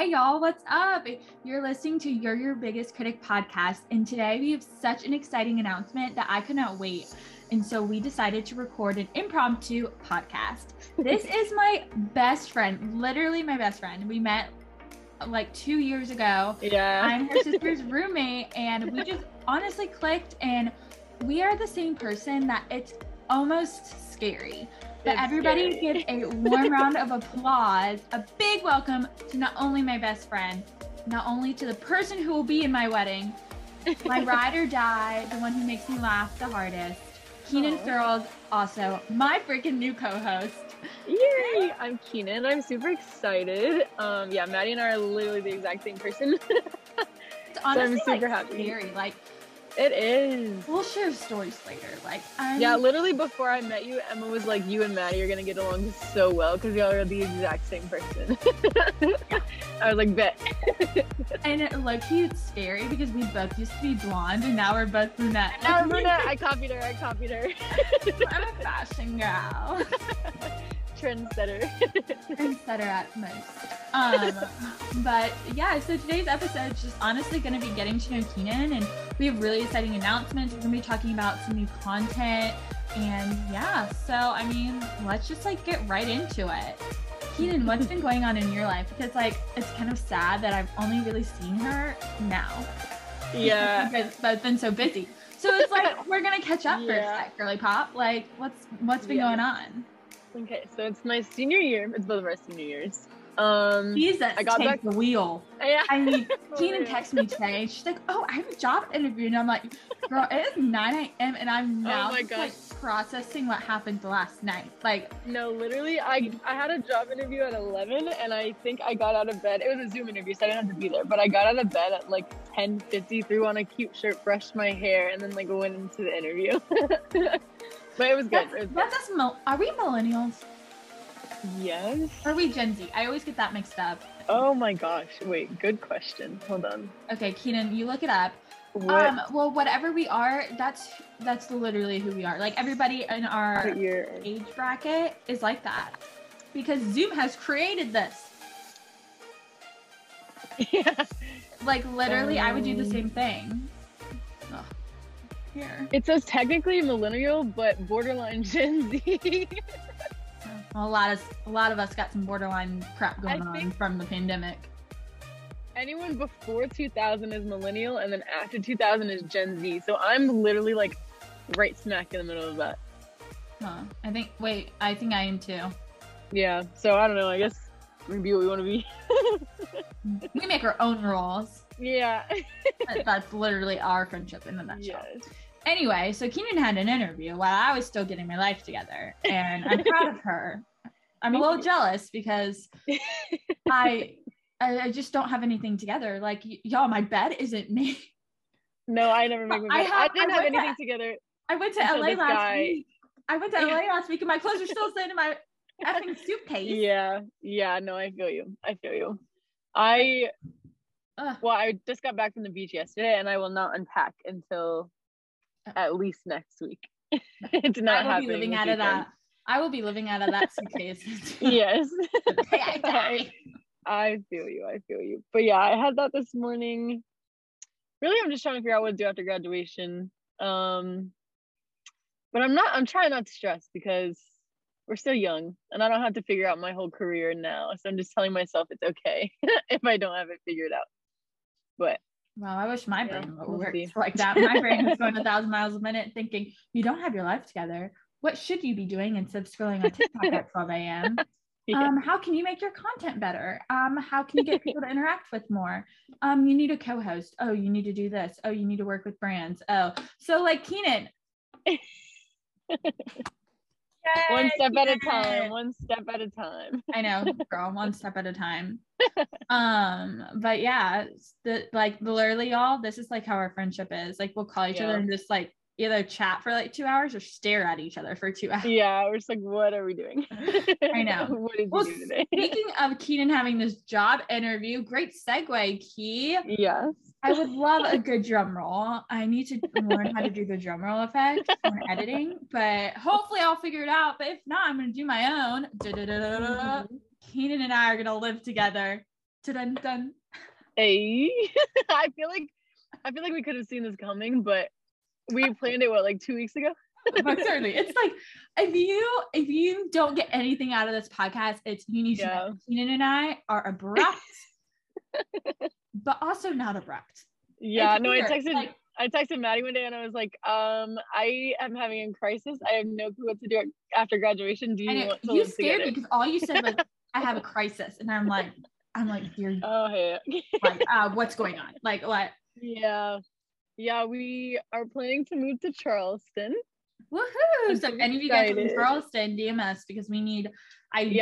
Hey y'all, what's up? You're listening to You're Your Biggest Critic podcast, and today we have such an exciting announcement that I could not wait. And so we decided to record an impromptu podcast. This is my best friend, literally my best friend. We met like two years ago. Yeah. I'm her sister's roommate, and we just honestly clicked, and we are the same person that it's almost scary. But everybody scary. get a warm round of applause, a big welcome to not only my best friend, not only to the person who will be in my wedding, my ride or die, the one who makes me laugh the hardest. Keenan. Thurls, also my freaking new co-host. Yay! I'm Keenan. I'm super excited. Um, yeah, Maddie and I are literally the exact same person. It's honestly super like, happy. scary. Like it is. we'll share stories later. Like I'm, Yeah, literally before I met you, Emma was like, "You and Maddie are gonna get along so well because y'all are the exact same person." I was like, "Bet." and it, low-key it's scary because we both used to be blonde and now we're both brunette. No, Bruna, I copied her. I copied her. I'm a fashion girl. Trendsetter. Trendsetter at most. Um, but yeah, so today's episode is just honestly going to be getting to know Keenan, and we have really exciting announcements. We're going to be talking about some new content, and yeah, so I mean, let's just like get right into it. Keenan, what's been going on in your life? Because like it's kind of sad that I've only really seen her now. yeah. because I've been so busy. So it's like we're gonna catch up for a sec, girly pop. Like, what's what's been Yeah. going on? Okay, so it's my senior year. It's both of our senior years. Um, Jesus, I got take back- the wheel. yeah. I mean, Keenan texted me today. She's like, "Oh, I have a job interview," and I'm like, "Girl, it is 9 a.m. and I'm now Oh just, like processing what happened last night." Like, No, literally, I I had a job interview at 11, and I think I got out of bed. It was a Zoom interview, so I didn't have to be there. But I got out of bed at like 10:50, threw on a cute shirt, brushed my hair, and then like went into the interview. but it was good. that's, It was good. that's us. Mil- are we millennials? Yes. Or are we Gen Z? I always get that mixed up. Oh my gosh! Wait, good question. Hold on. Okay, Keenan, you look it up. What Um, well, whatever we are, that's that's literally who we are. Like everybody in our age bracket is like that because Zoom has created this. yeah. Like literally, I would do the Um, same thing. Here. It says technically millennial, but borderline Gen Z. a lot of a lot of us got some borderline crap going on from the pandemic. anyone before 2000 is millennial and then after 2000 is gen z so i'm literally like right smack in the middle of that Huh. I think. Wait, I think I am too. yeah so i don't know i guess we be what we want to be We make our own rules. Yeah That- That's literally our friendship in a nutshell. yes Anyway, so Keenan had an interview while I was still getting my life together, and I'm proud of her. I'm a little jealous because I, I I just don't have anything together. Like y- y'all, my bed isn't made. no i never make my I bed. have- I didn't I have went to- anything together I went to LA last guy- week. I went to LA last week, and my clothes are still sitting in my effing suitcase. yeah yeah no i feel you i feel you i Ugh. well i just got back from the beach yesterday and i will not unpack until at least next week it's not I will be living out of that. I will be living out of that suitcase. yes I. I feel you. I feel you. But yeah, I had that this morning. Really, I'm just trying to figure out what to do after graduation. Um, but I'm not. I'm trying not to stress because we're still young, and I don't have to figure out my whole career now. So I'm just telling myself it's okay if I don't have it figured out. But Well, I wish my Yeah, brain we'll like that. My brain was going a thousand miles a minute, thinking you don't have your life together. What should you be doing instead of scrolling on TikTok at 12 a.m.? yeah, Um, how can you make your content better? Um, how can you get people to interact with more? Um, you need a co-host. Oh, you need to do this. Oh, you need to work with brands. Oh, so like Keenan. One Yay, step at a time. One step at a time. I know, girl, one step at a time. Um, but yeah, the like literally y'all, this is like how our friendship is. Like we'll call each other and just like either chat for like two hours or stare at each other for two hours. Yeah, we're just like, what are we doing? I know. what did Well, you do today? speaking of Keenan having this job interview, great segue, Key. yes. I would love a good drum roll. I need to learn how to do the drum roll effect when editing, but hopefully I'll figure it out. But if not, I'm gonna do my own. Da-da-da-da-da. Mm-hmm. Keenan and I are gonna live together. Dun dun. Hey, I feel like I feel like we could have seen this coming, but we planned it what like two weeks ago. but certainly, it's like if you if you don't get anything out of this podcast, it's you need to Yeah. know Keenan and I are abrupt, but also not abrupt. Yeah, It's no, I texted like- I texted Maddie one day and I was like, um, I am having a crisis. I have no clue what to do after graduation. Do you want to you scared me because all you said was I have a crisis, and I'm like, I'm like, dear, Oh hey. like, uh, what's going on? Like, what? yeah. Yeah, we are planning to move to Charleston. Woohoo! So, if any of you guys from excited. Charleston, DM us because we need ideas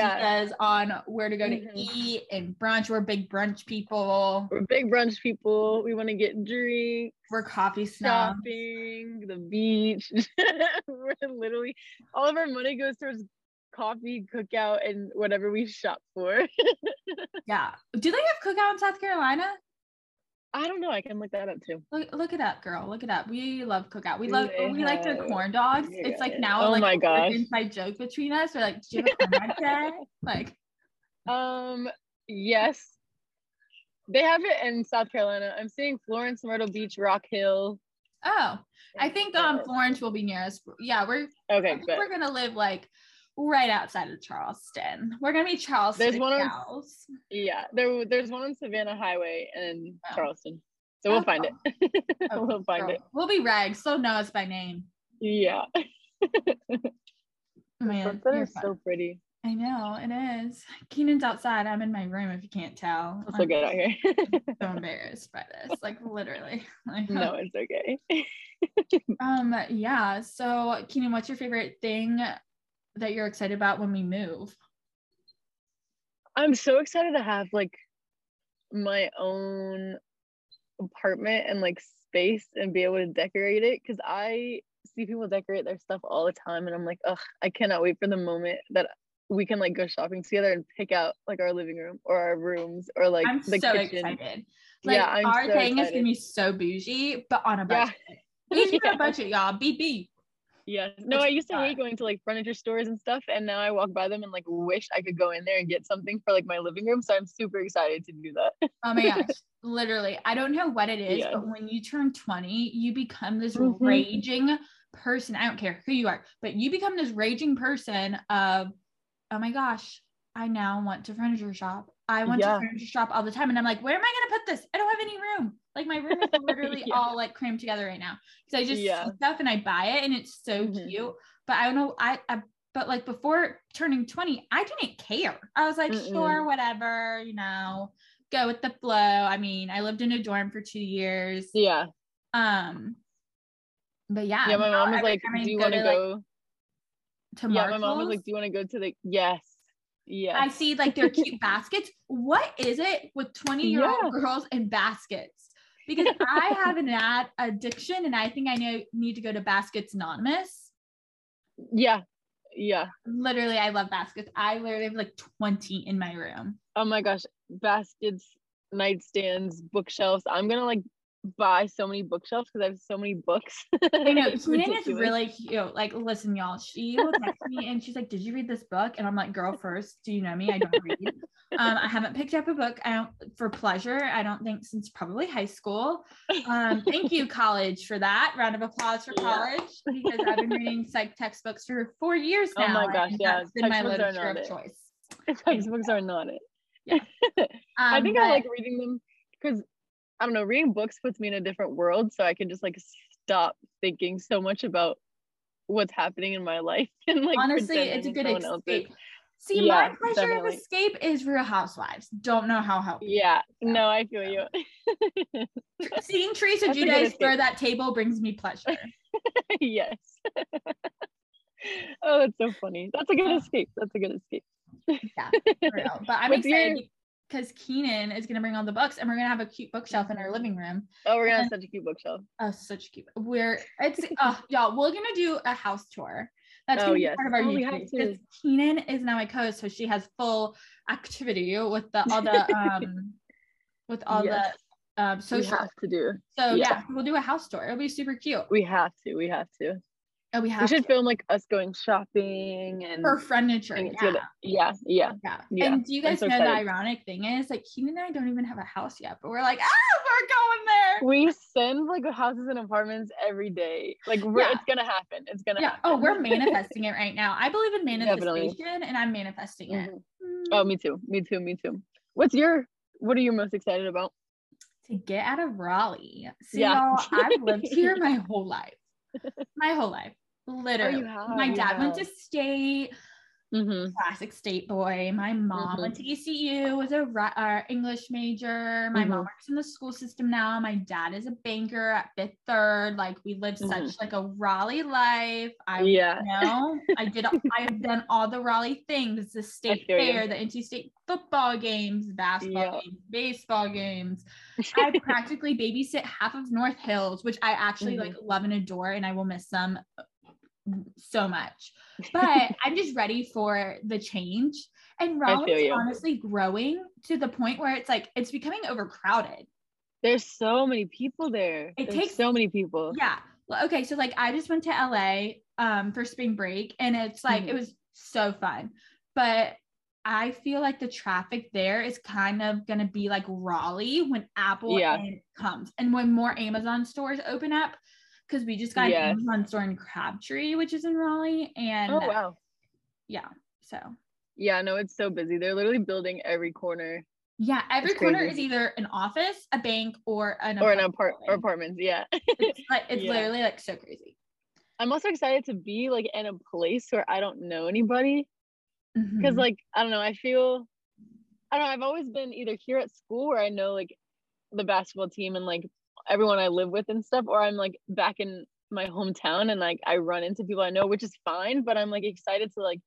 Yeah. on where to go to Mhm. eat and brunch. We're big brunch people. We're big brunch people. We want to get drinks, We're coffee snobs. shopping, the beach. We're literally all of our money goes towards coffee, Cook Out, and whatever we shop for. Yeah. Do they have Cook Out in South Carolina? I don't know. I can look that up too. Look, look it up, girl. Look it up. We love Cook Out. We love they we like the corn dogs. Yeah. It's like now Oh like my gosh. inside joke between us. We're like, do you have a corn dog? Like, Um, yes. They have it in South Carolina. I'm seeing Florence, Myrtle Beach, Rock Hill. oh, I think um Florence will be near us. Yeah, we're I Okay, think we're gonna live like right outside of Charleston. We're gonna be Charleston one on- Yeah, there there's one on Savannah Highway in Oh. Charleston. So we'll Oh, find it. Oh, we'll find girl. it. We'll be rags. So know us by name. Yeah. Man, Sunset fun. so pretty. I know it is. Keenan's outside. I'm in my room. If you can't tell, It's so good out here. so embarrassed by this. Like literally. Like, no, it's okay. Um. Yeah. So, Keenan, what's your favorite thing that you're excited about when we move? I'm so excited to have like my own apartment and like space and be able to decorate it because I see people decorate their stuff all the time and I'm like, ugh, I cannot wait for the moment that we can like go shopping together and pick out like our living room or our rooms or like I'm the so kitchen. excited. Like Yeah, I'm our so thing is gonna be so bougie, but on a Yeah. budget. Bougie on Yeah. a budget, y'all. BB. Yes. No, I used to hate going to like furniture stores and stuff, and now I walk by them and like wish I could go in there and get something for like my living room. So I'm super excited to do that. Oh my gosh. Literally. I don't know what it is, Yeah. but when you turn 20, you become this Mhm. raging person. I don't care who you are, but you become this raging person of, oh my gosh, I now want to furniture shop. I want Yeah. to furniture shop all the time. And I'm like, where am I going to put this? I don't have any room. Like my room is literally Yeah. all like crammed together right now. Because I just Yeah. see stuff and I buy it and it's so Mhm. cute. But I don't know. I, I but like before turning 20, I didn't care. I was like, Mm-mm. sure, whatever, you know, go with the flow. I mean, I lived in a dorm for two years. Yeah. Um, but yeah, Yeah. My mom was like, "Do you want to to, like, go?" to yeah. My mom was like, "Do you want to go to the?" Yes. Yes. I see like their cute baskets. What is it with 20 year old Yeah. girls and baskets? Because I have an ad addiction and I think I know need to go to Baskets Anonymous. Yeah. Yeah. Literally, I love baskets. I literally have like 20 in my room. Oh my gosh. Baskets, nightstands, bookshelves. I'm gonna like buy so many bookshelves because I have so many books. I know Keenan is really cute. Like, listen, y'all. She will text me and she's like, "Did you read this book?" And I'm like, "Girl, first, do you know me? I don't read. Um, I haven't picked up a book. I don't for pleasure. I don't think since probably high school. Um, thank you, college, for that. Round of applause for Yeah. college because I've been reading psych textbooks for four years now. Oh my gosh, yeah, that's been my literature of it. choice. Textbooks are not it. Um, I think I like reading them because I don't know, reading books puts me in a different world, so I can just like stop thinking so much about what's happening in my life and like honestly it's a good someone else's. escape. See, Yeah, my pleasure definitely. of escape is Real Housewives. Don't know how helpful. Yeah, no, I feel you. Seeing Teresa That's Giudice throw that table brings me pleasure. yes. oh, that's so funny. That's a good escape. That's a good escape. Yeah. But I'm What's your- excited because Keenan is gonna bring all the books, and we're gonna have a cute bookshelf in our living room. Oh, we're gonna have such a cute bookshelf. Oh, such cute. We're it's uh y'all. We're gonna do a house tour. That's Oh, gonna be yes. part of our Oh, YouTube. because Keenan is now my co-host, so she has full activity with the all the um with all Yes. the um We social. have to do. So yeah. yeah. we'll do a house tour. It'll be super cute. We have to. We have to. Oh, we have We should to. film like us going shopping and for furniture. and Yeah. yeah, yeah. yeah. Yeah, And do you guys so know the ironic thing is like Keenan and I don't even have a house yet, but we're like, ah, we're going there. We send like houses and apartments every day. Like we're, Yeah. it's gonna happen. It's gonna Yeah. happen. Oh, we're manifesting it right now. I believe in Definitely. manifestation and I'm manifesting it. Mhm. Mm. Oh, me too. Me too. Me too. What's your what are you most excited about? to get out of Raleigh. Yeah. I've lived here my whole life. My whole life. Oh, literally. have, my dad went to state, Mm-hmm. classic state boy. My mom went to ECU, was a uh, English major. My mom Mhm. works in the school system now. My dad is a banker at Fifth Third. Like we lived Mhm. such like a Raleigh life. I Yeah. know I did. I have done all the Raleigh things: the state feel you. fair, the NC State football games, basketball Yeah. games, baseball games. I practically babysit half of North Hills, which I actually like love and adore, and I will miss them so much. But I'm just ready for the change. And Raleigh is honestly growing to the point where it's like it's becoming overcrowded. There's so many people there. It There's takes- so many people. Yeah. Well, Okay, so like I just went to LA um for spring break and it's like it Mhm. was so fun. But I feel like the traffic there is kind of gonna be like Raleigh when Apple Yeah. comes and when more Amazon stores open up. Because we just got Yes. an Amazon store in Crabtree, which is in Raleigh. And Oh wow. yeah, so Yeah, no, it's so busy. They're literally building every corner yeah, every It's corner crazy. is either an office, a bank, or an or an apartment or apartments. Yeah. It's like it's Yeah. literally like so crazy. I'm also excited to be like in a place where I don't know anybody. because Mhm. like i don't know i feel i don't know i've always been either here at school where i know like the basketball team and like everyone i live with and stuff or i'm like back in my hometown and like i run into people i know which is fine but i'm like excited to like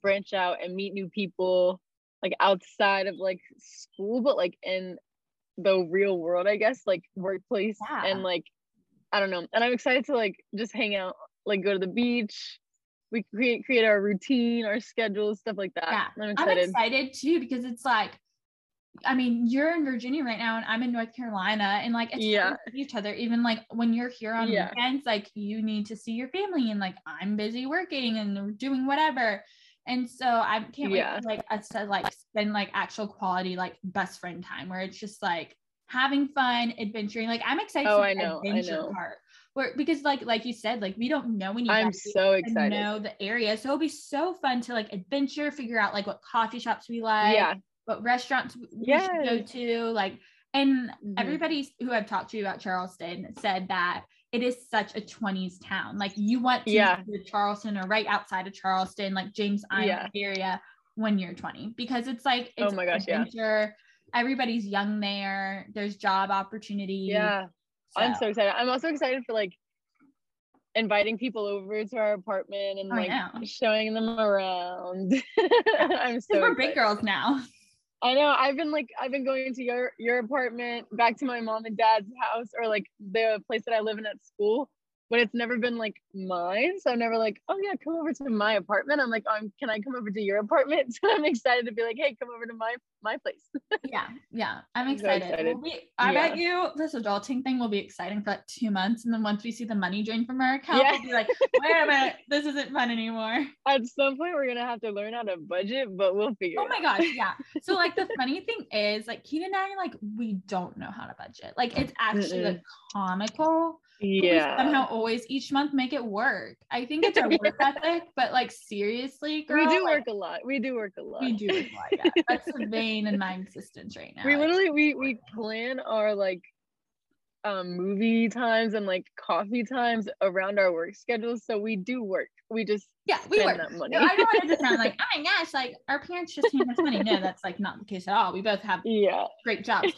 branch out and meet new people like outside of like school but like in the real world i guess like workplace Yeah. and like i don't know and i'm excited to like just hang out like go to the beach we create create our routine our schedule stuff like that Yeah, i'm excited. I'm excited excited too because it's like, I mean, you're in Virginia right now and I'm in North Carolina, and like it's Yeah. to each other. Even like when you're here on Yeah. weekends, like you need to see your family, and like I'm busy working and doing whatever. And so I can't wait Yeah. like us to like spend like actual quality like best friend time where it's just like having fun, adventuring. Like I'm excited Oh, for I the know, I adventure know. part. Where because like like you said, like we don't know anybody i'm so excited know the area. So it'll be so fun to like adventure, figure out like what coffee shops we like, yeah what restaurants we should go to. Like, and Mhm. everybody who I've talked to about Charleston said that it is such a 20s town. Like you want to Yeah. go to Charleston or right outside of Charleston, like James Island area when you're 20, because it's like Oh it's my gosh, yeah. adventure. Everybody's young there. There's job opportunities. yeah i'm so excited i'm also excited for like inviting people over to our apartment and Oh, like showing them around i'm so So we're big girls now. I know. I've been like I've been going to your your apartment, back to my mom and dad's house, or like the place that I live in at school. But it's never been like mine, so I'm never like, oh yeah, come over to my apartment. I'm like, um, can I come over to your apartment? So I'm excited to be like, hey, come over to my my place. yeah, yeah. I'm I'm so excited. excited. We'll be, I bet you this adulting thing will be exciting for like two months, and then once we see the money drain from our account, Yeah. we'll be like, wait a minute, this isn't fun anymore. At some point, we're gonna have to learn how to budget, but we'll figure. Oh my gosh, yeah. So like the funny thing is, like Keenan and I, like we don't know how to budget. Like it's actually like comical. Yeah. somehow always each month make it work. I think it's our work ethic, but like seriously, girl, we do like, work a lot. We do work a lot. We do work a lot. Yeah. That's the vein in my existence right now. we literally we we plan our like um movie times and like coffee times around our work schedules so we do work we just yeah, we work. that money No, I don't want to sound like, oh my gosh, like our parents just hand us money. No, that's like not the case at all. We both have yeah great jobs.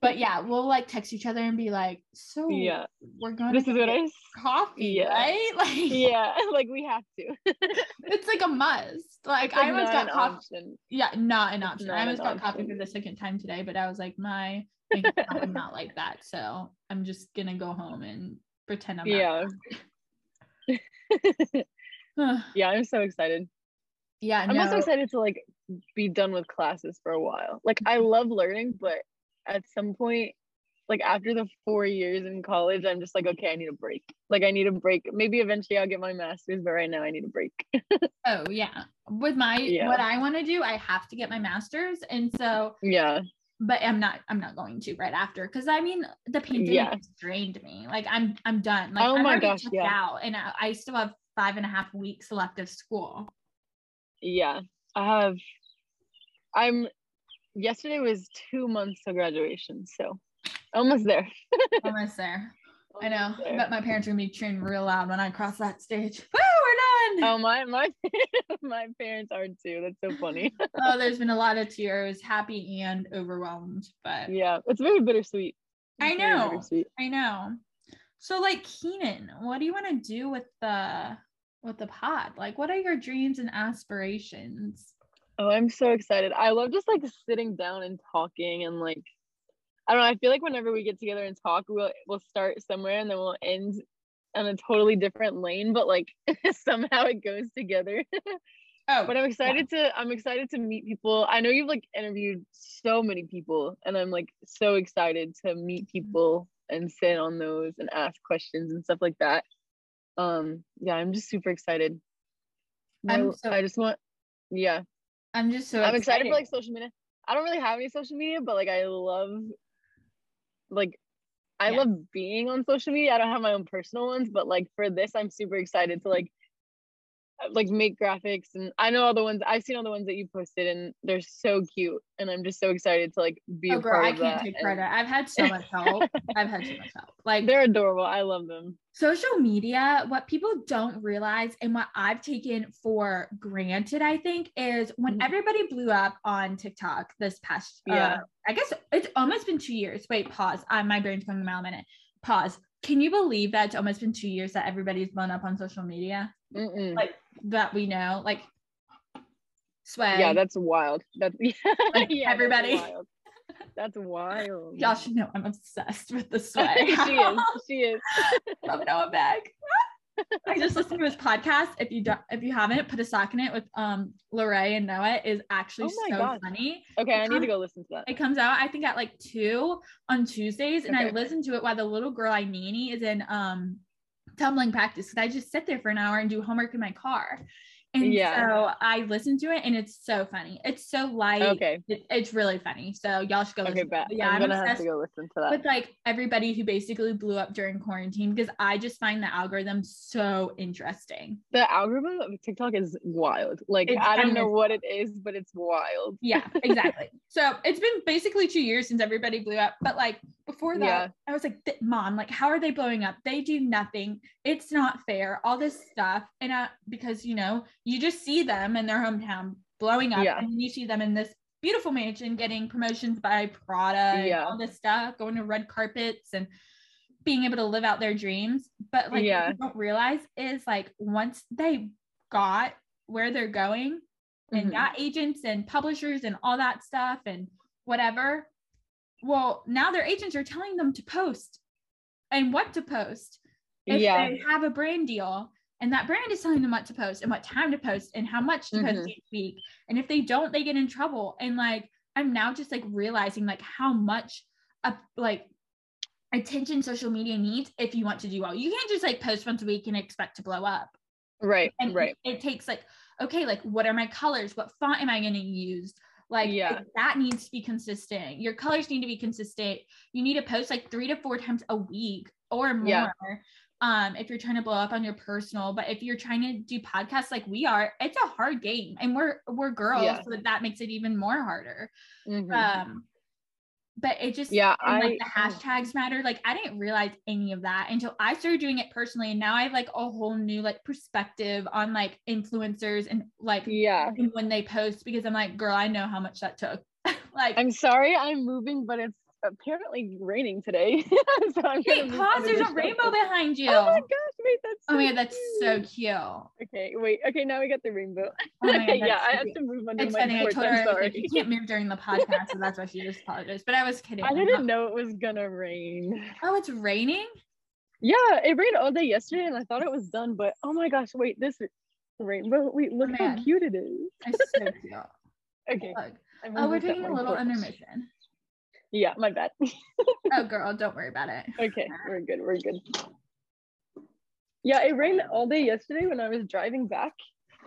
But yeah, we'll like text each other and be like, so yeah we're going this is what i coffee, yeah. right? Like yeah like we have to it's like a must. Like I almost got an coffee. option. Yeah, not an option. not I almost got coffee for the second time today, but I was like, my is not like that. So I'm just gonna go home and pretend I'm yeah yeah i'm so excited yeah, i'm also excited to like be done with classes for a while like i mm-hmm. love learning but at some point like after the four years in college, I'm just like, okay, I need a break. Like I need a break. Maybe eventually I'll get my master's, but right now I need a break. oh yeah. With my Yeah. what I want to do, I have to get my master's. And so yeah. but I'm not I'm not going to right after because I mean the pandemic Yeah. has drained me. Like I'm I'm done. Like Oh I'm my already gosh, checked yeah. out and I, I still have five and a half weeks left of school. Yeah. I have I'm yesterday was two months till graduation, so almost there. Almost there. I know. I bet my parents are gonna be cheering real loud when I cross that stage. Woo, we're done. Oh my my my parents are too. That's so funny. oh, there's been a lot of tears, happy and overwhelmed, but yeah, it's very bittersweet. I It's very know. bittersweet. I know. So like Keenan, what do you want to do with the with the pod? Like what are your dreams and aspirations? Oh, I'm so excited. I love just like sitting down and talking and like I don't know, I feel like whenever we get together and talk, we'll we'll start somewhere and then we'll end on a totally different lane, but like somehow it goes together. Oh, but I'm excited to I'm excited to meet people. I know you've like interviewed so many people and I'm like so excited to meet mm-hmm. people and sit on those and ask questions and stuff like that. Um yeah, I'm just super excited. I'm so- I just want yeah. I'm just so I'm excited. excited for like social media. I don't really have any social media, but like I love like I Yeah. love being on social media. I don't have my own personal ones, but like for this I'm super excited to like like make graphics and I know all the ones I've seen all the ones that you posted and they're so cute and I'm just so excited to like be oh a girl, part I of can't that. take and credit. I've had so much help. I've had so much help. Like They're adorable. I love them. social media, what people don't realize and what I've taken for granted, I think, is when Mhm. everybody blew up on TikTok this past uh, Yeah. I guess it's almost been two years. Wait, pause. Uh, my brain's going a mile a minute. Pause. Can you believe that it's almost been two years that everybody's blown up on social media? Mm-mm. Like that we know, like sway. yeah, that's wild. That's yeah, Like, yeah, that's wild. That's wild. y'all should know I'm obsessed with the sway. she is. She is. Love Noah Beck. I just listened to his podcast. If you don't, if you haven't, put a sock in it with um Larray and Noah is actually Oh so gosh. funny. Okay, I need to go listen to that. It comes out, I think, at like two on Tuesdays, and I listen to it while the little girl I nanny is in um tumbling practice because I just sit there for an hour and do homework in my car. And Yeah. so I listen to it and it's so funny. It's so light. Okay. It- it's really funny. So y'all should go Okay, listen. Yeah, I'm I'm, gonna have to go listen to that. with like everybody who basically blew up during quarantine because I just find the algorithm so interesting. the algorithm of TikTok is wild. Like It's I don't know what it is, but it's wild. Yeah, exactly. so it's been basically two years since everybody blew up. But like before that, Yeah. I was like, Mom, like, how are they blowing up? They do nothing. It's not fair. All this stuff. And uh, because, you know, you just see them in their hometown blowing up Yeah. and you see them in this beautiful mansion getting promotions by Prada and Yeah. all this stuff, going to red carpets and being able to live out their dreams. But like Yeah. what you don't realize is like once they got where they're going and Mhm. got agents and publishers and all that stuff and whatever. Well, now their agents are telling them to post and what to post if Yeah. they have a brand deal. And that brand is telling them what to post and what time to post and how much to post Mhm. each week. And if they don't, they get in trouble. And like I'm now just like realizing like how much of like attention social media needs if you want to do well. You can't just like post once a week and expect to blow up Right. and right. it, it takes like okay like what are my colors what font am i going to use like Yeah. that needs to be consistent your colors need to be consistent you need to post like three to four times a week or more Yeah. Um if you're trying to blow up on your personal but if you're trying to do podcasts like we are it's a hard game and we're we're girls Yeah. so that makes it even more harder Mhm. um but it just yeah. and I like the hashtags matter. Like I didn't realize any of that until I started doing it personally. And now I have like a whole new like perspective on like influencers and like yeah. and when they post because I'm like, girl, I know how much that took. like I'm sorry I'm moving, but it's apparently raining today. so I'm hey, pause, there's the a rainbow behind you. Oh my gosh, wait, that's Oh my god, that's so cute. cute. Okay, wait. Okay, now we got the rainbow. Oh my God, yeah, that's I so have to move under It's my funny. I told her I'm was like, you can't move during the podcast, so that's why she just apologized. But I was kidding. I didn't know it was gonna rain. Oh, it's raining. Yeah, it rained all day yesterday, and I thought it was done. But oh my gosh, wait, this rainbow. Wait, look oh, how cute it is. It's so cute. Okay. Look. Oh, we're taking a little porch. intermission. Yeah, my bad. oh, girl, don't worry about it. Okay, we're good. We're good. Yeah, it rained all day yesterday when I was driving back.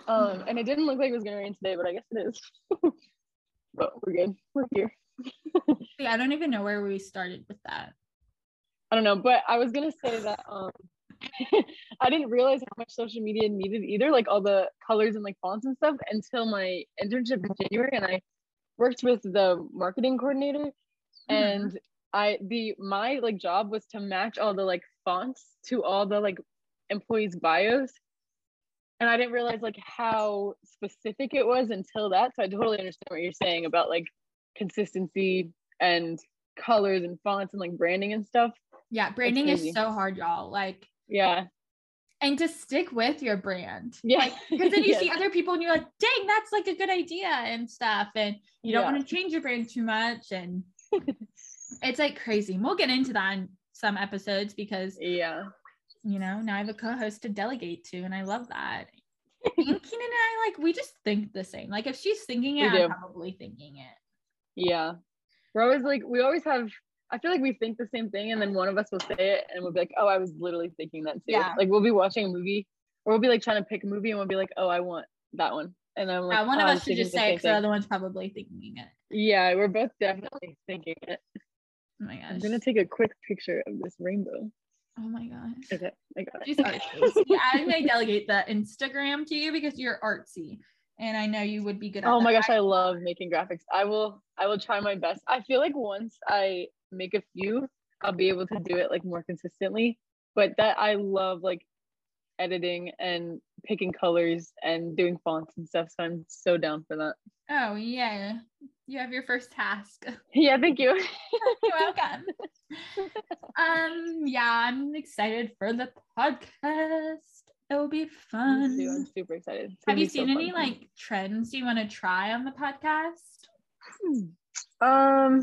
Um, and it didn't look like it was gonna rain today, but I guess it is. but we're good. We're here. yeah, I don't even know where we started with that. I don't know, but I was gonna say that um I didn't realize how much social media needed either, like all the colors and like fonts and stuff, until my internship in January, and I worked with the marketing coordinator, mm-hmm. and I the my like job was to match all the like fonts to all the like employees' bios, and I didn't realize like how specific it was until that. So I totally understand what you're saying about like consistency and colors and fonts and like branding and stuff. Yeah, branding is so hard, y'all. Like yeah. And to stick with your brand. Yeah. Because like, then you yes. see other people and you're like, dang, that's like a good idea and stuff. And you don't yeah. want to change your brand too much. And it's like crazy. We'll get into that in some episodes because yeah, you know, now I have a co-host to delegate to, and I love that. and Keenan and I like we just think the same. Like if she's thinking it, I'm probably thinking it. Yeah. We're always like we always have I feel like we think the same thing, and then one of us will say it, and we'll be like, "Oh, I was literally thinking that too." Yeah. Like we'll be watching a movie, or we'll be like trying to pick a movie, and we'll be like, "Oh, I want that one," and I'm like, yeah, one oh, of us should just say it, the other one's probably thinking it. Yeah, we're both definitely thinking it. Oh my gosh! I'm gonna take a quick picture of this rainbow. Oh my gosh! Okay, I got it. Artsy. I may delegate the Instagram to you because you're artsy and I know you would be good at Oh my gosh, I love making graphics. I will I will try my best. I feel like once I make a few, I'll be able to do it like more consistently. But that I love like editing and picking colors and doing fonts and stuff. So I'm so down for that. Oh yeah. You have your first task. Yeah, thank you. You're welcome. um, yeah, I'm excited for the podcast. It will be fun. I'm super excited. Have you seen so any like trends you want to try on the podcast? Hmm. Um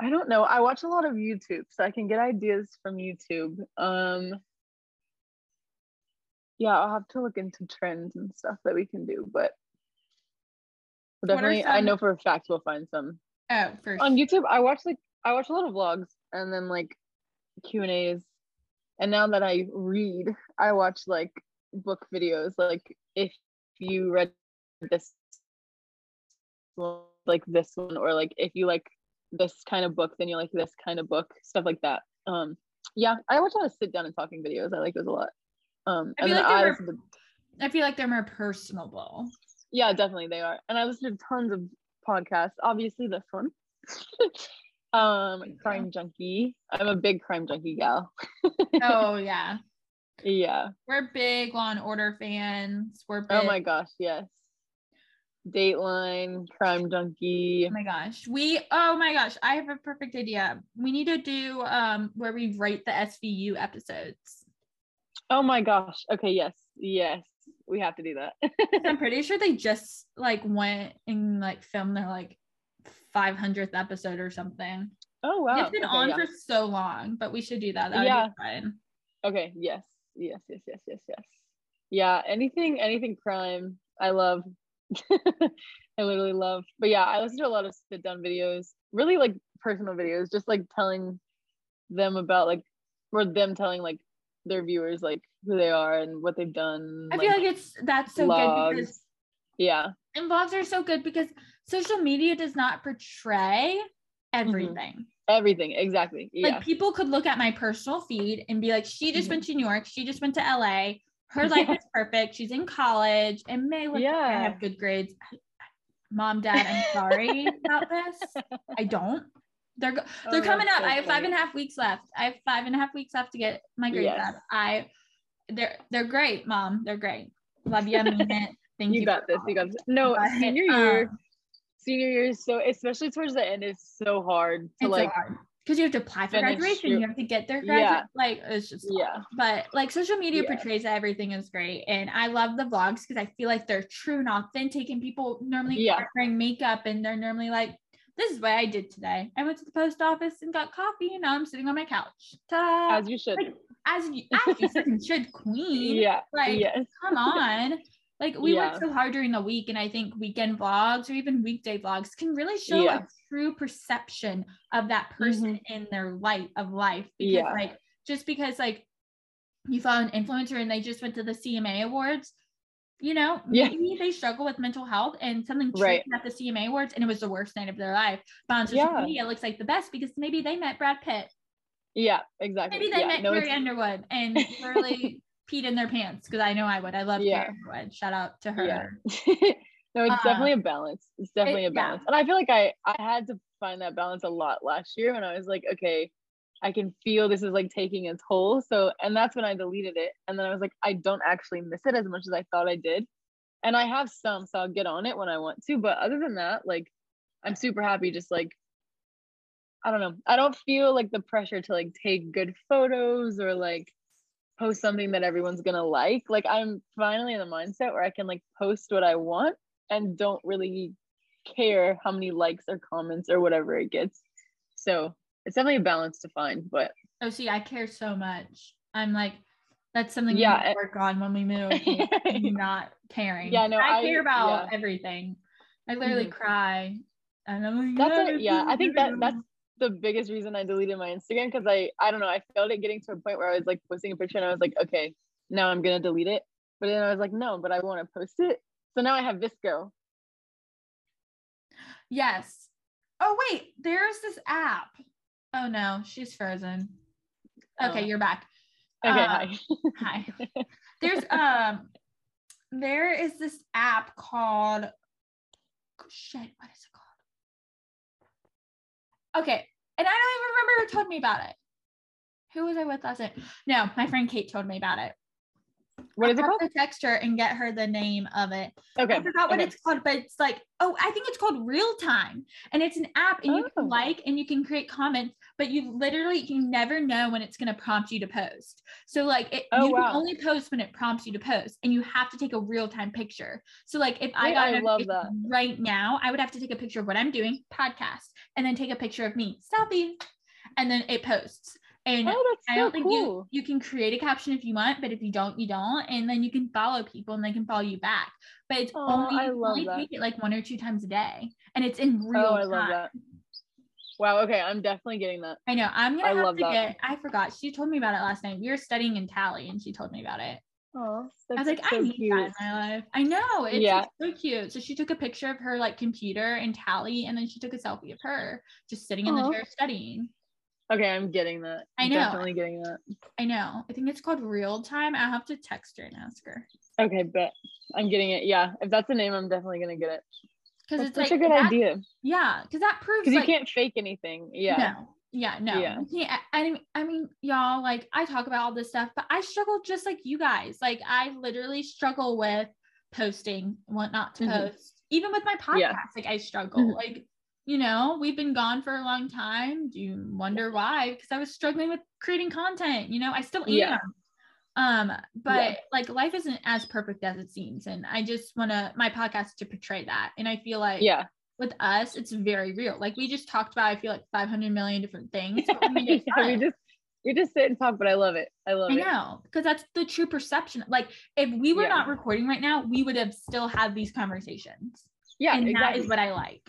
I don't know. I watch a lot of YouTube, so I can get ideas from YouTube. Um, yeah, I'll have to look into trends and stuff that we can do, but definitely, some... I know for a fact we'll find some. Oh, for on YouTube, I watch like I watch a lot of vlogs and then like Q and A's, and now that I read, I watch like book videos. Like if you read this one, like this one, or like if you like this kind of book, then you like this kind of book, stuff like that. Um, yeah, I watch a lot of sit down and talking videos. I like those a lot. Um, I feel, like more, to, I feel like they're more personable. Yeah, definitely they are. And I listen to tons of podcasts. Obviously, this one. um, crime junkie. I'm a big crime junkie gal. oh yeah. Yeah. We're big Law and Order fans. We're big. Oh my gosh, yes. Dateline, Crime Junkie. Oh my gosh. We oh my gosh, I have a perfect idea. We need to do um where we write the SVU episodes. Oh my gosh. Okay, yes. Yes. We have to do that. I'm pretty sure they just like went and like filmed their like 500th episode or something. Oh wow. It's been okay, on yeah. for so long, but we should do that. That yeah. fun. Okay, yes. Yes, yes, yes, yes, yes. Yeah, anything anything crime. I love I literally love. But yeah, I listen to a lot of sit down videos, really like personal videos, just like telling them about like or them telling like their viewers like who they are and what they've done. I like, feel like it's that's so good because yeah. And vlogs are so good because social media does not portray everything. Mm-hmm. Everything, exactly. Yeah. Like people could look at my personal feed and be like, she just mm-hmm. went to New York, she just went to LA her life is perfect. She's in college and may look yeah. like I have good grades. Mom, dad, I'm sorry about this. I don't. They're they're oh, coming up. So I have five and a half weeks left. I have five and a half weeks left to get my grades yes. up. I they're they're great, mom. They're great. Love you. I mean it. Thank you. You got this. You got this. No, but, senior year. Um, senior year is so especially towards the end is so hard to like so hard because you have to apply for graduation, you have to get there. Yeah. Like it's just yeah. But like social media yeah. portrays that everything is great, and I love the vlogs because I feel like they're true and authentic, and people normally yeah. wearing makeup, and they're normally like, "This is what I did today. I went to the post office and got coffee, and now I'm sitting on my couch." Ta-da. As you should. Like, as you as you should, queen. Yeah. Like, yes. come on. Like we Yeah. work so hard during the week, and I think weekend vlogs or even weekday vlogs can really show Yeah. True perception of that person mm-hmm. in their light of life. Because Yeah. like just because like you follow an influencer and they just went to the CMA awards, you know, Yeah. maybe they struggle with mental health and something Right. at the CMA awards and it was the worst night of their life. But on social Yeah. media, it looks like the best because maybe they met Brad Pitt. Yeah, exactly. Maybe they yeah, met no, Carrie it's- Underwood and really peed in their pants because I know I would. I love Yeah. Carrie Underwood. Shout out to her. Yeah. no, it's Uh, definitely a balance. It's definitely it- a yeah. balance. And I feel like I I had to find that balance a lot last year when I was like, okay, I can feel this is like taking its toll. So and that's when I deleted it. And then I was like, I don't actually miss it as much as I thought I did. And I have some, so I'll get on it when I want to. But other than that, like I'm super happy just like I don't know. I don't feel like the pressure to like take good photos or like post something that everyone's gonna like. Like I'm finally in the mindset where I can like post what I want and don't really care how many likes or comments or whatever it gets. So it's definitely a balance to find, but Oh, see, I care so much. I'm like, that's something Yeah, we need to it- work on when we move. not caring. Yeah, no, I, I- care about yeah. everything. I literally Mhm. cry, and I'm like, that's "Yeah, it. Yeah, I think that that's the biggest reason I deleted my Instagram because I I don't know I felt it getting to a point where I was like posting a picture and I was like okay now I'm gonna delete it but then I was like no but I want to post it so now I have VSCO Yes. Oh wait, there's this app. Oh no, she's frozen. Okay, Oh. you're back. okay Uh, hi Hi. There's um there is this app called shit, what is it called? Okay. And I don't even remember who told me about it. Who was I with last night? No, my friend Kate told me about it. What is it called have to text her and get her the name of it. okay I forgot what okay. it's called, but it's like, oh, I think it's called Real Time. And it's an app and you Oh. can like and you can create comments, but you literally you never know when it's going to prompt you to post. So like it, Oh, you wow. can only post when it prompts you to post and you have to take a real time picture. So like if I got I a love notification right now, I would have to take a picture of what I'm doing, podcast, and then take a picture of me, selfie, and then it posts. And oh that's I so don't think cool you you can create a caption if you want, but if you don't, you don't, and then you can follow people and they can follow you back. But it's Aw, only, I love only that. take it like one or two times a day, and it's in oh, real oh I time. love that wow okay I'm definitely getting that I know. I'm gonna I have to that. get. I forgot. She told me about it last night. We were studying in Talley, and she told me about it. oh I was like, I need that in my life. I know. It's Yeah. so cute. So she took a picture of her like computer in Talley, and then she took a selfie of her just sitting in the chair studying. Okay I'm getting that I know. definitely getting that I know. I think it's called Real Time. I'll have to text her and ask her okay but I'm getting it yeah if that's the name I'm definitely gonna get it because it's such like a good that- idea Yeah, because that proves because like you can't fake anything yeah no, yeah, no. Yeah. Can't- I, I mean, I mean, y'all, like I talk about all this stuff, but I struggle just like you guys. Like I literally struggle with posting what not to Mhm. post. Even with my podcast, Yeah. like I struggle. Mhm. Like, you know, we've been gone for a long time. Do you wonder why? Because I was struggling with creating content. You know, I still am. Yeah. Um, but Yeah. like life isn't as perfect as it seems. And I just wanna my podcast to portray that. And I feel like yeah with us, it's very real. Like we just talked about, I feel like 500 million different things. we yeah, we just we just sit and talk, but I love it. I love I it. I know, because that's the true perception. Like if we were Yeah. not recording right now, we would have still had these conversations. Yeah, and exactly. that is what I like.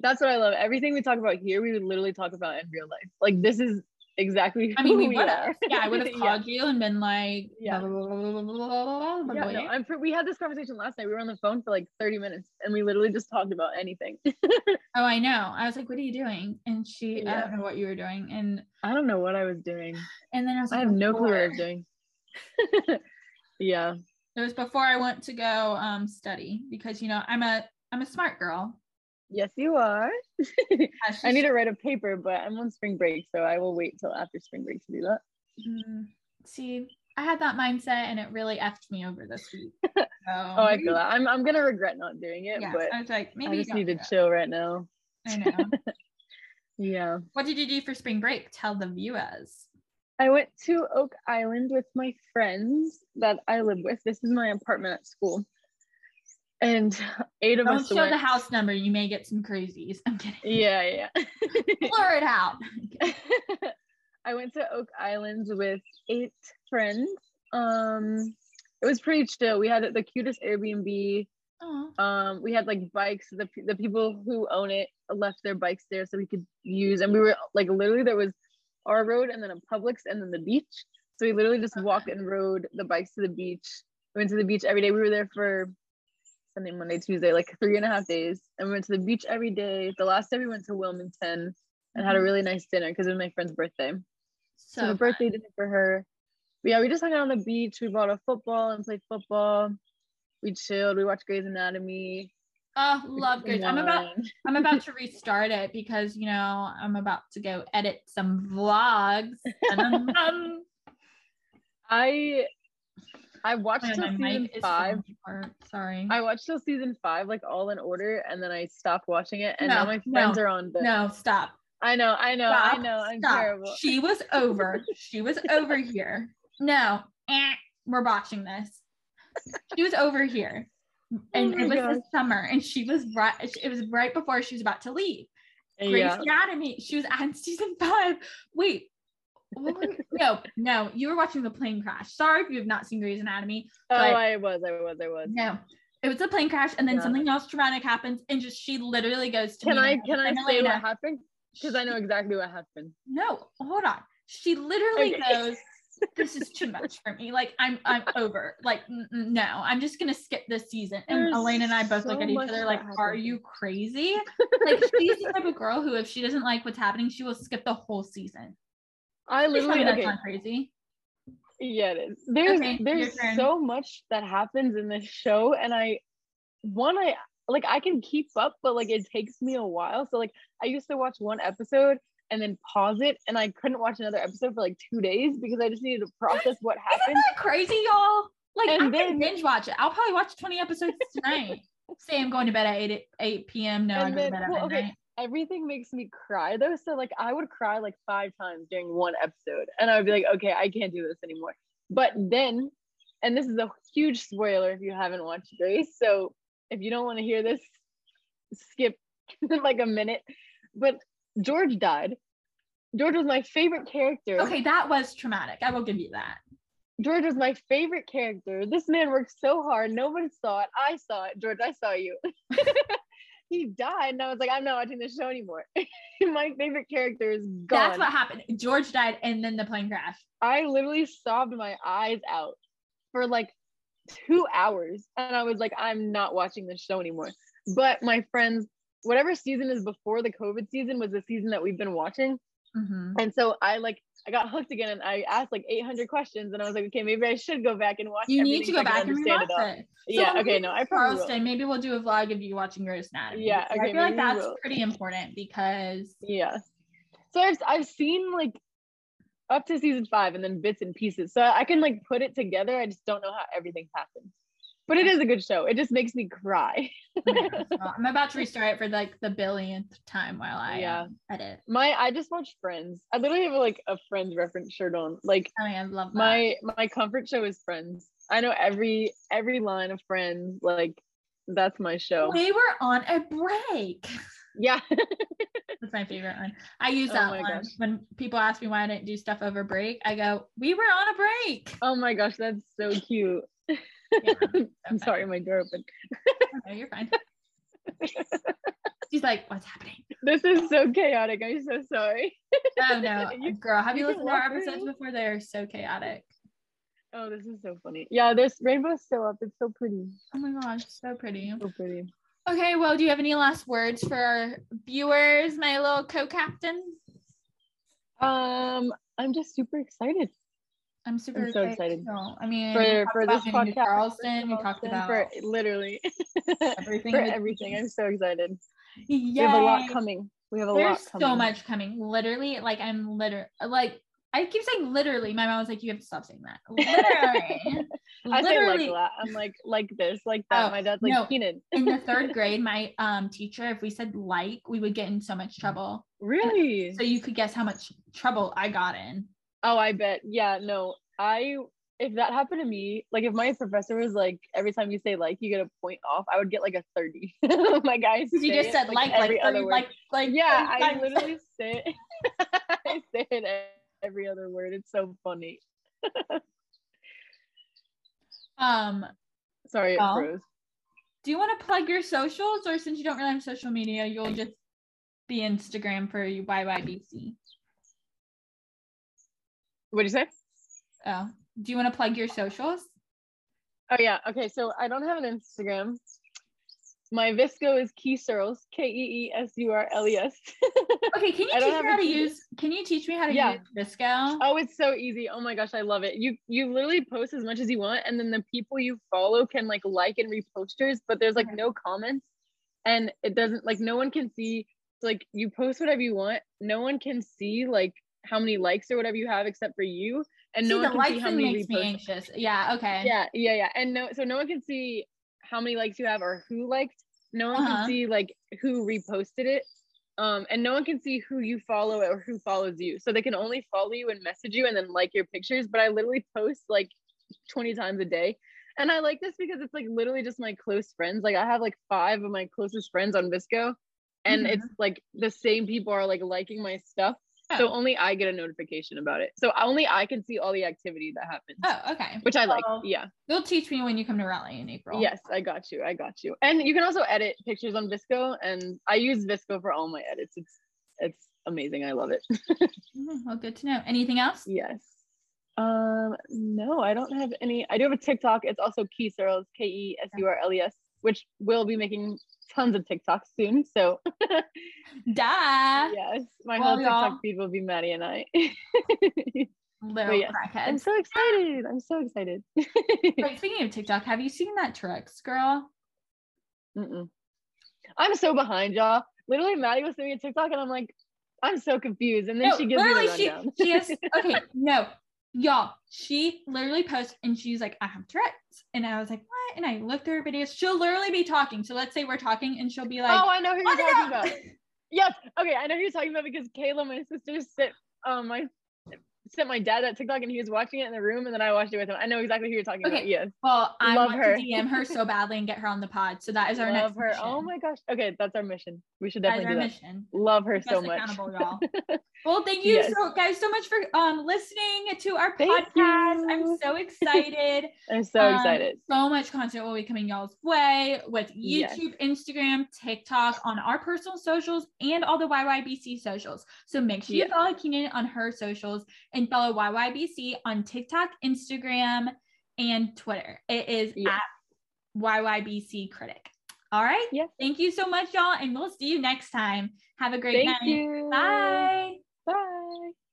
That's what I love. Everything we talk about here, we would literally talk about in real life. Like this is exactly. I mean, we, we would have. Yeah, I would have called yeah. you and been like, yeah, yeah I'm we had this conversation last night. We were on the phone for like 30 minutes and we literally just talked about anything. oh, I know. I was like, what are you doing? And she, yeah. I don't know what you were doing. And I don't know what I was doing. And then I was like, I have no clue what I was doing. yeah. It was before I went to go um, study because, you know, I'm a, I'm a smart girl. Yes, you are. I need to write a paper, but I'm on spring break, so I will wait till after spring break to do that. Mm, see, I had that mindset and it really effed me over this week. So, Oh, I feel that. I'm I'm gonna regret not doing it, Yeah, but I was like, maybe I just need to it. chill right now. I know. Yeah. what did you do for spring break? Tell the viewers. I went to Oak Island with my friends that I live with. This is my apartment at school. And eight of Don't us show went. the house number. You may get some crazies. I'm kidding. Yeah, yeah. Blur it out. I went to Oak Island with eight friends. Um It was pretty chill. We had the cutest Airbnb. Oh, Um, we had like bikes. The the people who own it left their bikes there so we could use, and we were like literally there was our road and then a Publix and then the beach. So we literally just walked and rode the bikes to the beach. We went to the beach every day. We were there for Sunday, Monday, Tuesday, like three and a half days, and we went to the beach every day. The last day we went to Wilmington and had a Mhm. really nice dinner because it was my friend's birthday. So, so a birthday dinner for her. But yeah, we just hung out on the beach. We bought a football and played football. We chilled. We watched Grey's Anatomy. Oh, love Grey's. I'm about. I'm about to restart it because you know I'm about to go edit some vlogs. I I watched Oh, till season five. Sorry. I watched till season five, like all in order, and then I stopped watching it. And now my friends no, are on the. no, stop. I know, I know, I know. I'm stop. terrible. She was over. She was over here. No, eh, we're watching this. She was over here, and Oh it was gosh. the summer, and she was right. It was right before she was about to leave. Grey's Yeah. Anatomy. She was on season five. Wait. No, no, you were watching the plane crash. Sorry if you have not seen Grey's Anatomy. Oh, I was, I was, I was. No, it was a plane crash, and then Yeah. something else traumatic happens, and just she literally goes to Can I can I say what happened? Because I know exactly what happened. No, hold on. She literally Okay. goes, "This is too much for me. Like I'm, I'm over. Like n- n- no, I'm just gonna skip this season." And There's Elaine and I both look at each other like, "Are you crazy?" Like she's the type of girl who, if she doesn't like what's happening, she will skip the whole season. I literally that's okay. not crazy. Yeah, it is. There's Okay, there's so much that happens in this show, and I one I like I can keep up, but like it takes me a while. So like I used to watch one episode and then pause it, and I couldn't watch another episode for like two days because I just needed to process what Isn't happened. that crazy, y'all? Like And I then- can binge watch it. I'll probably watch 20 episodes tonight. Say I'm going to bed at 8 8 p.m. No, I And go to bed at well, okay, midnight. Everything makes me cry though. So like I would cry like five times during one episode, and I would be like, okay, I can't do this anymore. But then, and this is a huge spoiler if you haven't watched Grey's. So if you don't want to hear this, skip like a minute. But George died. George was my favorite character. Okay, that was traumatic. I will give you that. George was my favorite character. This man worked so hard. Nobody saw it. I saw it. George, I saw you. he died, and I was like, I'm not watching this show anymore. my favorite character is gone. That's what happened. George died and then the plane crashed. I literally sobbed my eyes out for like two hours, and I was like, I'm not watching this show anymore. But my friends, whatever season is before the COVID season was the season that we've been watching. Mhm. And so I like I got hooked again and I asked like 800 questions and I was like, okay, maybe I should go back and watch. You need to go so back and rewatch all. it. So Yeah, okay, no, I probably will. Charleston, maybe we'll do a vlog of you watching Grey's Anatomy. Yeah, So I feel like that's pretty important because Yeah. So I've I've seen like up to season five and then bits and pieces. So I can like put it together. I just don't know how everything happens. But it is a good show. It just makes me cry. oh my gosh, well, I'm about to restart it for like the billionth time while I Yeah. um, edit. My I just watch Friends. I literally have like a Friends reference shirt on. Like I mean, I love that. my my comfort show is Friends. I know every every line of Friends. Like that's my show. we were on a break. Yeah. That's my favorite one. I use Oh that my one gosh. when people ask me why I didn't do stuff over break. I go, "We were on a break." oh my gosh, that's so cute. Yeah, I'm sorry, my door opened. No, you're fine. She's like, "What's happening?" This is so chaotic. I'm so sorry. Oh no, You- girl, have you, you listened to our episodes before? They're so chaotic. Oh, this is so funny. Yeah, there's rainbow's still up. It's so pretty. Oh my gosh, so pretty. So pretty. Okay, well, do you have any last words for our viewers, my little co-captain? Um, I'm just super excited I'm super I'm so excited. too. I mean, for for this podcast. Charleston. We talked about for literally everything. for everything. I'm so excited. Yay. We have a lot coming. We have a There's lot coming. so much coming. Literally, like I'm literally like I keep saying literally. My mom was like, "You have to stop saying that." Literally, I say like literally. a lot. I'm like like this, like that. Oh, My dad's like no. Keenan. in the third grade, my um teacher, if we said like, we would get in so much trouble. Really? So you could guess how much trouble I got in. Oh, I bet. Yeah, no. I if that happened to me, like if my professor was like every time you say like you get a point off, I would get like a 30. like I Because you just it, said like, like, every other three, word. like, like, yeah, I like- literally say it. I say it every other word. It's so funny. Um, Sorry, it Well. froze. do you want to plug your socials, or since you don't really have social media, you'll just be Instagram for you YYBC? What'd you say? Oh, do you want to plug your socials? Oh yeah. Okay. So I don't have an Instagram. My VSCO is Keesurls, K E E S U R L E S. Okay, can you teach me how to use? Can you teach me how to Yeah. use VSCO? Oh, it's so easy. Oh my gosh, I love it. You you literally post as much as you want, and then the people you follow can like like and repost yours, but there's like Okay. no comments, and it doesn't like no one can see. Like you post whatever you want, no one can see like how many likes or whatever you have except for you, and no one can see likes how many makes me anxious. Yeah. Okay. Yeah, yeah, yeah, and no, so no one can see how many likes you have or who liked. No one Uh-huh. can see like who reposted it. Um, and no one can see who you follow or who follows you. So they can only follow you and message you and then like your pictures. But I literally post like 20 times a day. And I like this because it's like literally just my close friends. Like I have like five of my closest friends on VSCO. And Mhm. it's like the same people are like liking my stuff. So Oh. only I get a notification about it. So only I can see all the activity that happens. Oh, okay. Which I like. Well, Yeah. You'll teach me when you come to Raleigh in April. Yes, I got you. I got you. And you can also edit pictures on VSCO, and I use VSCO for all my edits. It's it's amazing. I love it. Mhm, Well, good to know. Anything else? yes. Um, no, I don't have any. I do have a TikTok. It's also Key Keesurls, K E S U R L E S, which will be making tons of TikToks soon. So Duh. yes, my Well, whole TikTok y'all- feed will be Maddie and I. Little yes, I'm so excited. I'm so excited. Wait, speaking of TikTok, have you seen that Trix girl? Mm-mm. I'm so behind, y'all. Literally, Maddie was sending me a TikTok, and I'm like, I'm so confused. And then No, she gives me the literally, she, rundown. she has okay, no, y'all. She literally posts and she's like, I have Tourette's, and I was like, what? And I looked through her videos. She'll literally be talking. So let's say we're talking, and she'll be like, oh, I know who you're "Oh, talking about. Yes. Okay, I know who you're talking about because Kayla, my sister, sent um my sent my dad that TikTok, and he was watching it in the room, and then I watched it with him. I know exactly who you're talking about. Okay, Yes. Well, I Love want her. to DM her so badly and get her on the pod. So that is our Love next her. mission. Oh my gosh. Okay, that's our mission. We should definitely do that. mission. Love her so much. Well, thank you Yes. so guys so much for um listening to our Thank podcast. I'm so excited. I'm so Um, excited. So much content will be coming y'all's way with Yes. YouTube, Instagram, TikTok, on our personal socials, and all the YYBC socials. So make sure you Yes. follow Keenan on her socials and follow YYBC on TikTok, Instagram, and Twitter. It is Yes. at YYBC Critic. All right. Yes. Thank you so much, y'all, and we'll see you next time. Have a great Thank night. you. Bye. Bye.